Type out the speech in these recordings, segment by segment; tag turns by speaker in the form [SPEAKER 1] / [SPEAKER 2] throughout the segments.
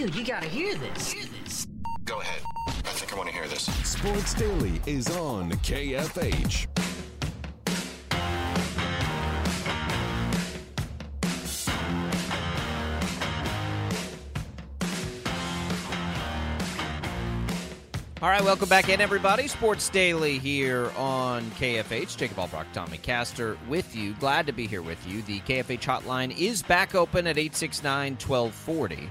[SPEAKER 1] Dude, you gotta hear this. Hear this.
[SPEAKER 2] Go ahead. I think I want to hear this.
[SPEAKER 3] Sports Daily is on KFH.
[SPEAKER 4] All right, welcome back in, everybody. Sports Daily here on KFH. Jacob Albrock, Tommy Caster with you. Glad to be here with you. The KFH hotline is back open at 869 1240.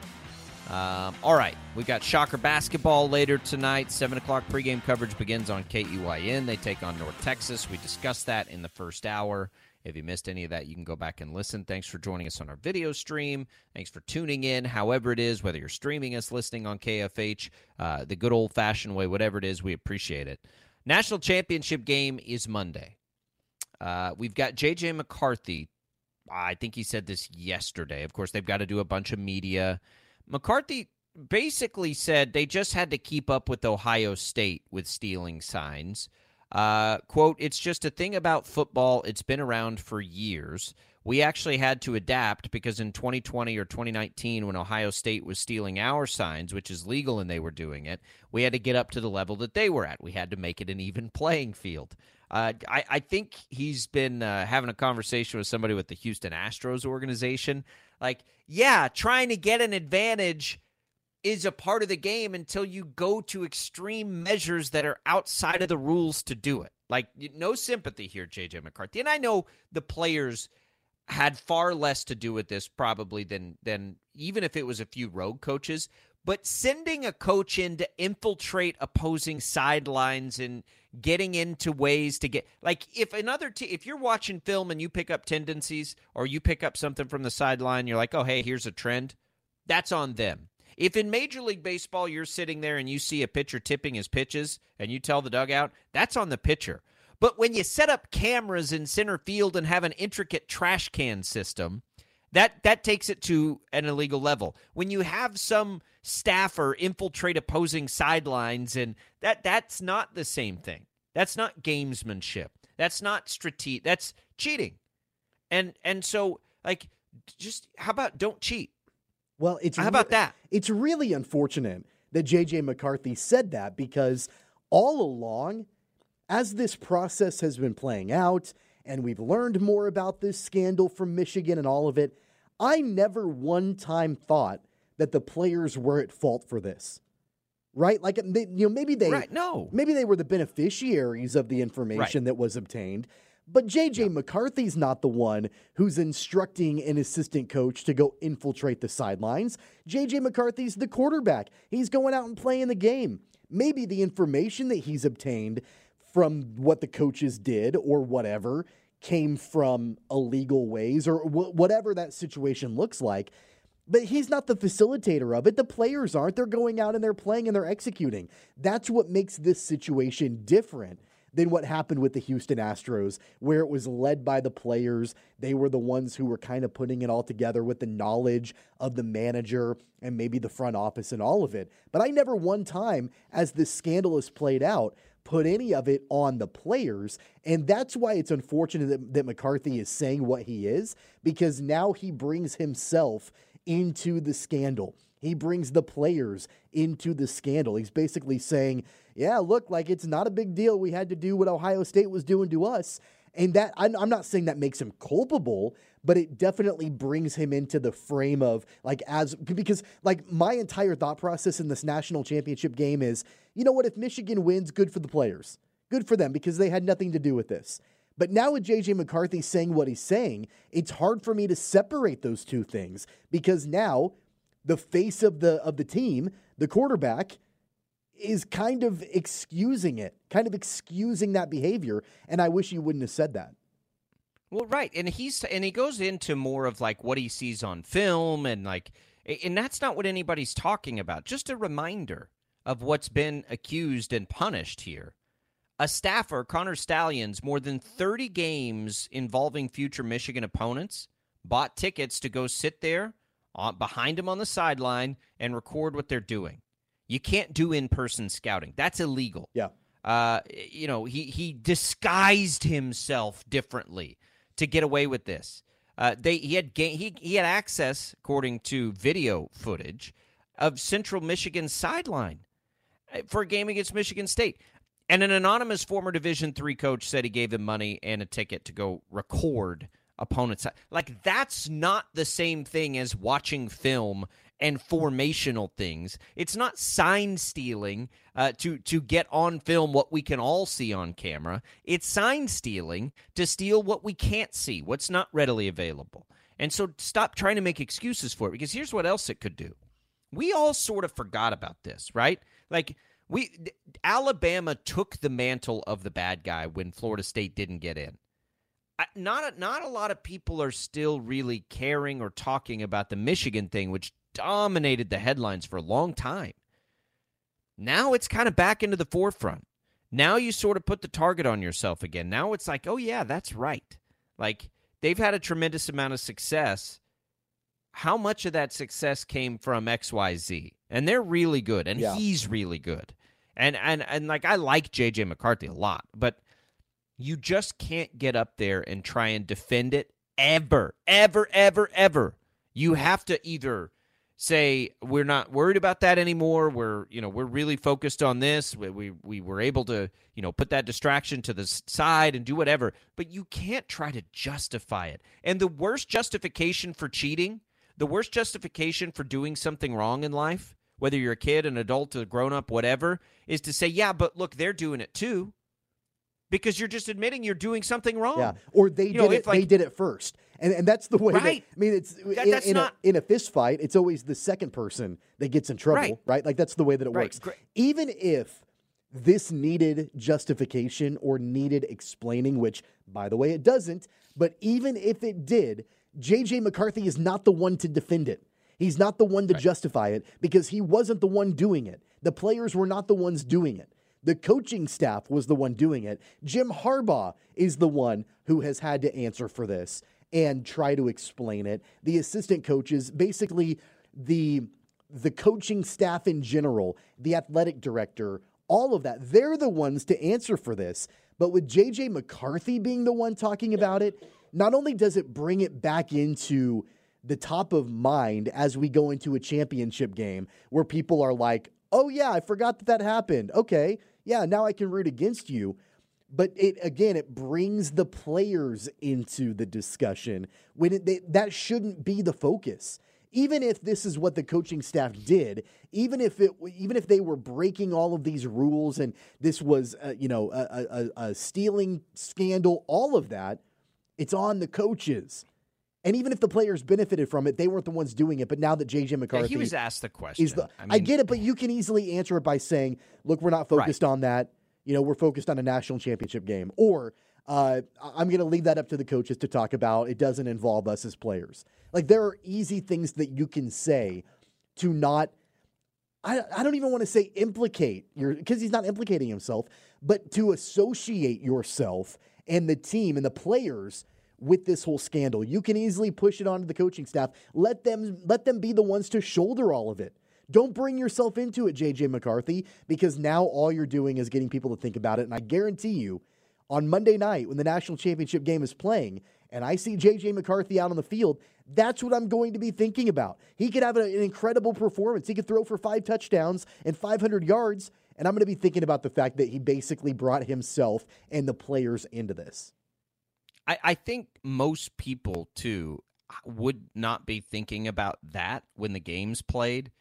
[SPEAKER 4] Um, all right, we got Shocker basketball later tonight. 7 o'clock pregame coverage begins on KEYN. They take on North Texas. We discussed that in the first hour. If you missed any of that, you can go back and listen. Thanks for joining us on our video stream. Thanks for tuning in, however it is, whether you're streaming us, listening on KFH, uh, the good old fashioned way, whatever it is, we appreciate it. National championship game is Monday. Uh, we've got JJ McCarthy. I think he said this yesterday. Of course, they've got to do a bunch of media. McCarthy basically said they just had to keep up with Ohio State with stealing signs. Uh, quote, it's just a thing about football. It's been around for years. We actually had to adapt because in 2020 or 2019, when Ohio State was stealing our signs, which is legal and they were doing it, we had to get up to the level that they were at. We had to make it an even playing field. Uh, I, I, think he's been uh, having a conversation with somebody with the Houston Astros organization. Like, yeah, trying to get an advantage is a part of the game until you go to extreme measures that are outside of the rules to do it. Like no sympathy here, JJ McCarthy. And I know the players had far less to do with this probably than than even if it was a few rogue coaches, but sending a coach in to infiltrate opposing sidelines and getting into ways to get like if another team if you're watching film and you pick up tendencies or you pick up something from the sideline, you're like, "Oh, hey, here's a trend." That's on them. If in Major League Baseball you're sitting there and you see a pitcher tipping his pitches and you tell the dugout, that's on the pitcher. But when you set up cameras in center field and have an intricate trash can system, that that takes it to an illegal level. When you have some staffer infiltrate opposing sidelines and that that's not the same thing. That's not gamesmanship. That's not strategic. That's cheating. And and so like just how about don't cheat?
[SPEAKER 5] Well, it's
[SPEAKER 4] how about that?
[SPEAKER 5] It's really unfortunate that JJ McCarthy said that because all along, as this process has been playing out, and we've learned more about this scandal from Michigan and all of it, I never one time thought that the players were at fault for this. Right? Like you know, maybe they
[SPEAKER 4] right, no.
[SPEAKER 5] maybe they were the beneficiaries of the information
[SPEAKER 4] right. that
[SPEAKER 5] was obtained. But JJ yeah. McCarthy's not the one who's instructing an assistant coach to go infiltrate the sidelines. JJ McCarthy's the quarterback. He's going out and playing the game. Maybe the information that he's obtained from what the coaches did or whatever came from illegal ways or whatever that situation looks like. But he's not the facilitator of it. The players aren't. They're going out and they're playing and they're executing. That's what makes this situation different than what happened with the Houston Astros, where it was led by the players. They were the ones who were kind of putting it all together with the knowledge of the manager and maybe the front office and all of it. But I never one time, as this scandal has played out, put any of it on the players. And that's why it's unfortunate that, that McCarthy is saying what he is, because now he brings himself into the scandal. He brings the players into the scandal. He's basically saying, yeah, look, like it's not a big deal. We had to do what Ohio State was doing to us. And that I'm, not saying that makes him culpable, but it definitely brings him into the frame of like as because like my entire thought process in this national championship game is, you know what, if Michigan wins, good for the players. Good for them because they had nothing to do with this. But now with JJ McCarthy saying what he's saying, it's hard for me to separate those two things because now the face of the of the team, the quarterback, is kind of excusing it, kind of excusing that behavior. And I wish he wouldn't have said that.
[SPEAKER 4] Well, right, and he's and he goes into more of like what he sees on film and like, and that's not what anybody's talking about. Just a reminder of what's been accused and punished here. A staffer, Connor Stalions, more than 30 games involving future Michigan opponents, bought tickets to go sit there uh, behind him on the sideline and record what they're doing. You can't do in person scouting. That's illegal.
[SPEAKER 5] Yeah.
[SPEAKER 4] Uh, you know, he, he disguised himself differently to get away with this. Uh, they he had ga- he he had access, according to video footage, of Central Michigan's sideline uh, for a game against Michigan State. And an anonymous former Division three coach said he gave him money and a ticket to go record opponents. Like that's not the same thing as watching film and formational things. It's not sign stealing uh, to to get on film what we can all see on camera. It's sign stealing to steal what we can't see, what's not readily available. And so stop trying to make excuses for it because here's what else it could do. We all sort of forgot about this, right? Like we Alabama took the mantle of the bad guy when Florida State didn't get in. Not a, not a lot of people are still really caring or talking about the Michigan thing, which dominated the headlines for a long time. Now it's kind of back into the forefront. Now you sort of put the target on yourself again. Now it's like, oh, yeah, that's right. Like they've had a tremendous amount of success. How much of that success came from XYZ? And they're really good, and
[SPEAKER 5] Yeah.
[SPEAKER 4] he's really good. And, and and like I like JJ McCarthy a lot, but you just can't get up there and try and defend it ever, ever, ever, ever. You have to either say we're not worried about that anymore. We're you know we're really focused on this. We we, we were able to you know put that distraction to the side and do whatever. But you can't try to justify it. And the worst justification for cheating, the worst justification for doing something wrong in life, whether you're a kid, an adult, a grown up, whatever, is to say, yeah, but look, they're doing it too. Because you're just admitting you're doing something wrong.
[SPEAKER 5] Yeah, or they
[SPEAKER 4] You
[SPEAKER 5] did
[SPEAKER 4] know,
[SPEAKER 5] it.
[SPEAKER 4] like-
[SPEAKER 5] they did it first, and and that's the way. that- I mean, it's
[SPEAKER 4] That-
[SPEAKER 5] in,
[SPEAKER 4] that's
[SPEAKER 5] in
[SPEAKER 4] not-
[SPEAKER 5] a in a fist fight. It's always the second person that gets in trouble,
[SPEAKER 4] Right.
[SPEAKER 5] right? Like that's the way that it
[SPEAKER 4] Right.
[SPEAKER 5] works.
[SPEAKER 4] Gr-
[SPEAKER 5] Even if this needed justification or needed explaining, which by the way it doesn't, but even if it did, JJ McCarthy is not the one to defend it. He's not the one to justify it because he wasn't the one doing it. The players were not the ones doing it. The coaching staff was the one doing it. Jim Harbaugh is the one who has had to answer for this and try to explain it. The assistant coaches, basically the the coaching staff in general, the athletic director, all of that, they're the ones to answer for this. But with JJ McCarthy being the one talking about it, not only does it bring it back into the top of mind as we go into a championship game where people are like, oh, yeah, I forgot that that happened. Okay, yeah, now I can root against you. But it again, it brings the players into the discussion when it, they, that shouldn't be the focus. Even if this is what the coaching staff did, even if it, even if they were breaking all of these rules and this was, uh, you know, a, a, a- stealing scandal, all of that, it's on the coaches. And even if the players benefited from it, they weren't the ones doing it. But now that JJ
[SPEAKER 4] Yeah,
[SPEAKER 5] McCarthy
[SPEAKER 4] he was asked the question.
[SPEAKER 5] the, I,
[SPEAKER 4] mean,
[SPEAKER 5] get it, but you can easily answer it by saying, "Look, we're not focused on that. You know, we're focused on a national championship game." Or uh, I'm going to leave that up to the coaches to talk about. It doesn't involve us as players. Like there are easy things that you can say to not. I, I don't even want to say implicate your because he's not implicating himself, but to associate yourself and the team and the players with this whole scandal. You can easily push it onto the coaching staff. Let them let them be the ones to shoulder all of it. Don't bring yourself into it, JJ McCarthy, because now all you're doing is getting people to think about it. And I guarantee you, on Monday night when the national championship game is playing and I see JJ McCarthy out on the field, that's what I'm going to be thinking about. He could have an incredible performance. He could throw for five touchdowns and 500 yards. And I'm going to be thinking about the fact that he basically brought himself and the players into this.
[SPEAKER 4] I, I think most people too would not be thinking about that when the game's played,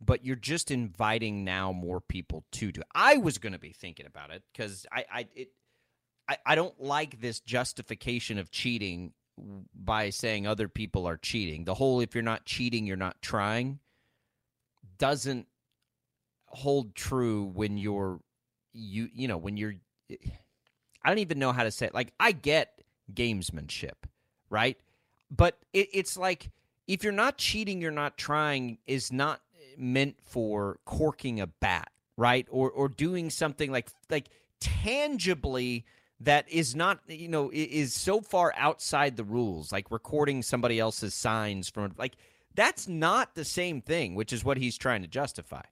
[SPEAKER 4] but you're just inviting now more people to do. I was going to be thinking about it because I, I it I, I don't like this justification of cheating by saying other people are cheating. The whole if you're not cheating, you're not trying doesn't hold true when you're you you know when you're I don't even know how to say it. Like I get gamesmanship, right? But it, it's like if you're not cheating, you're not trying is not meant for corking a bat, right? Or or doing something like like tangibly that is not you know is so far outside the rules like recording somebody else's signs from like that's not the same thing which is what he's trying to justify.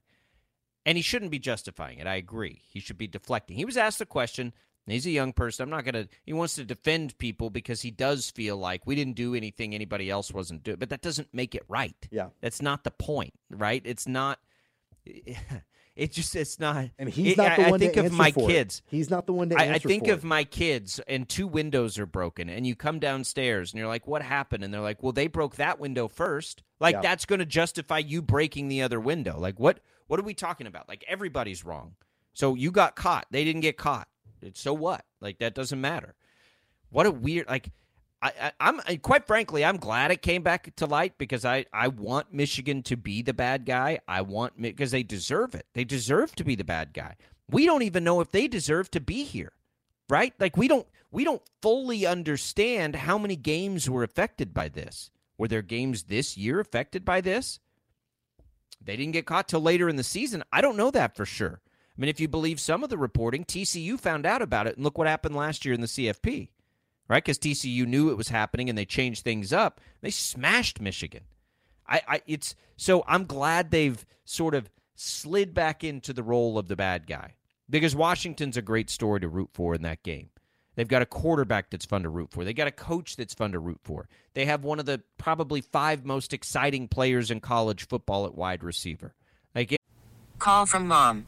[SPEAKER 4] And he shouldn't be justifying it i agree. He should be deflecting. He was asked the question he's a young person i'm not going to he wants to defend people because he does feel like we didn't do anything anybody else wasn't doing but that doesn't make it right
[SPEAKER 5] yeah
[SPEAKER 4] that's not the point right it's not It just it's not.
[SPEAKER 5] And he's
[SPEAKER 4] it,
[SPEAKER 5] not the
[SPEAKER 4] I,
[SPEAKER 5] one
[SPEAKER 4] I think
[SPEAKER 5] to
[SPEAKER 4] of my kids.
[SPEAKER 5] It. He's not the one to
[SPEAKER 4] I, I think of my kids, and two windows are broken, and you come downstairs, and you're like, "What happened?" And they're like, "Well, they broke that window first. Like
[SPEAKER 5] Yeah.
[SPEAKER 4] that's going to justify you breaking the other window. Like what? What are we talking about? Like everybody's wrong. So you got caught. They didn't get caught. So what? Like that doesn't matter. What a weird like. I, I- quite frankly, I'm glad it came back to light because I, I want Michigan to be the bad guy. I want because they deserve it. They deserve to be the bad guy. We don't even know if they deserve to be here, right? Like we don't we don't fully understand how many games were affected by this. Were there games this year affected by this? They didn't get caught till later in the season. I don't know that for sure. I mean, if you believe some of the reporting, TCU found out about it, and look what happened last year in the CFP right? Because TCU knew it was happening and they changed things up. They smashed Michigan. I, I, it's so I'm glad they've sort of slid back into the role of the bad guy because Washington's a great story to root for in that game. They've got a quarterback that's fun to root for. They got a coach that's fun to root for. They have one of the probably five most exciting players in college football at wide receiver. Like it,
[SPEAKER 6] Call from mom.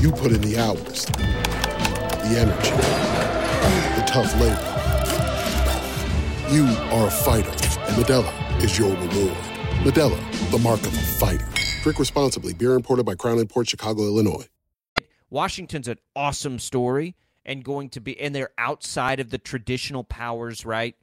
[SPEAKER 7] You put in the hours, the energy, the tough labor. You are a fighter, and Modelo is your reward. Modelo, the mark of a fighter. Drink responsibly. Beer imported by Crown Port Chicago, Illinois.
[SPEAKER 4] Washington's an awesome story and going to be and they're outside of the traditional powers, right?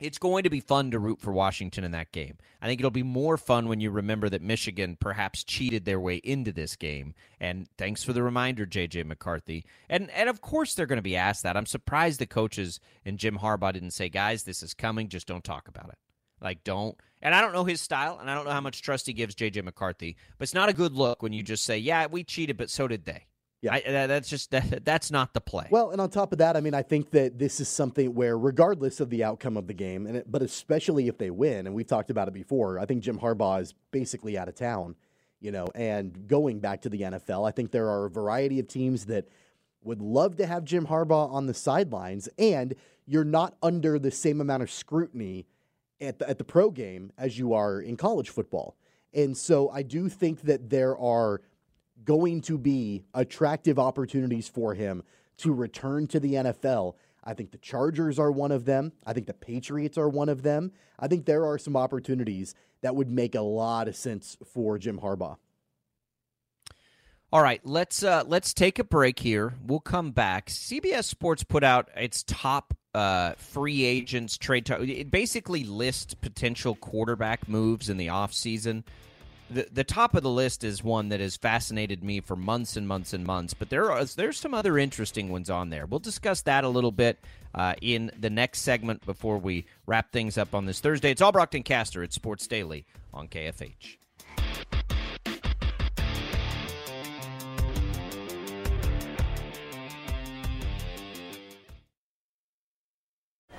[SPEAKER 4] It's going to be fun to root for Washington in that game. I think it'll be more fun when you remember that Michigan perhaps cheated their way into this game. And thanks for the reminder, JJ McCarthy. And and of course they're going to be asked that. I'm surprised the coaches and Jim Harbaugh didn't say, "Guys, this is coming, just don't talk about it." Like don't and I don't know his style, and I don't know how much trust he gives JJ McCarthy, but it's not a good look when you just say, "Yeah, we cheated, but so did they."
[SPEAKER 5] Yeah,
[SPEAKER 4] I, that's just that, that's not the play.
[SPEAKER 5] Well, and on top of that, I mean, I think that this is something where, regardless of the outcome of the game, and it, but especially if they win, and we've talked about it before, I think Jim Harbaugh is basically out of town, you know. And going back to the NFL, I think there are a variety of teams that would love to have Jim Harbaugh on the sidelines, and you're not under the same amount of scrutiny at the, at the pro game as you are in college football. And so I do think that there are going to be attractive opportunities for him to return to the NFL. I think the Chargers are one of them. I think the Patriots are one of them. I think there are some opportunities that would make a lot of sense for Jim Harbaugh.
[SPEAKER 4] All right, let's uh, let's take a break here. We'll come back. CBS Sports put out its top uh, free agents trade. T- it basically lists potential quarterback moves in the offseason. The the top of the list is one that has fascinated me for months and months and months. But there are there's some other interesting ones on there. We'll discuss that a little bit uh, in the next segment before we wrap things up on this Thursday. It's all Brockton Caster at Sports Daily on KFH.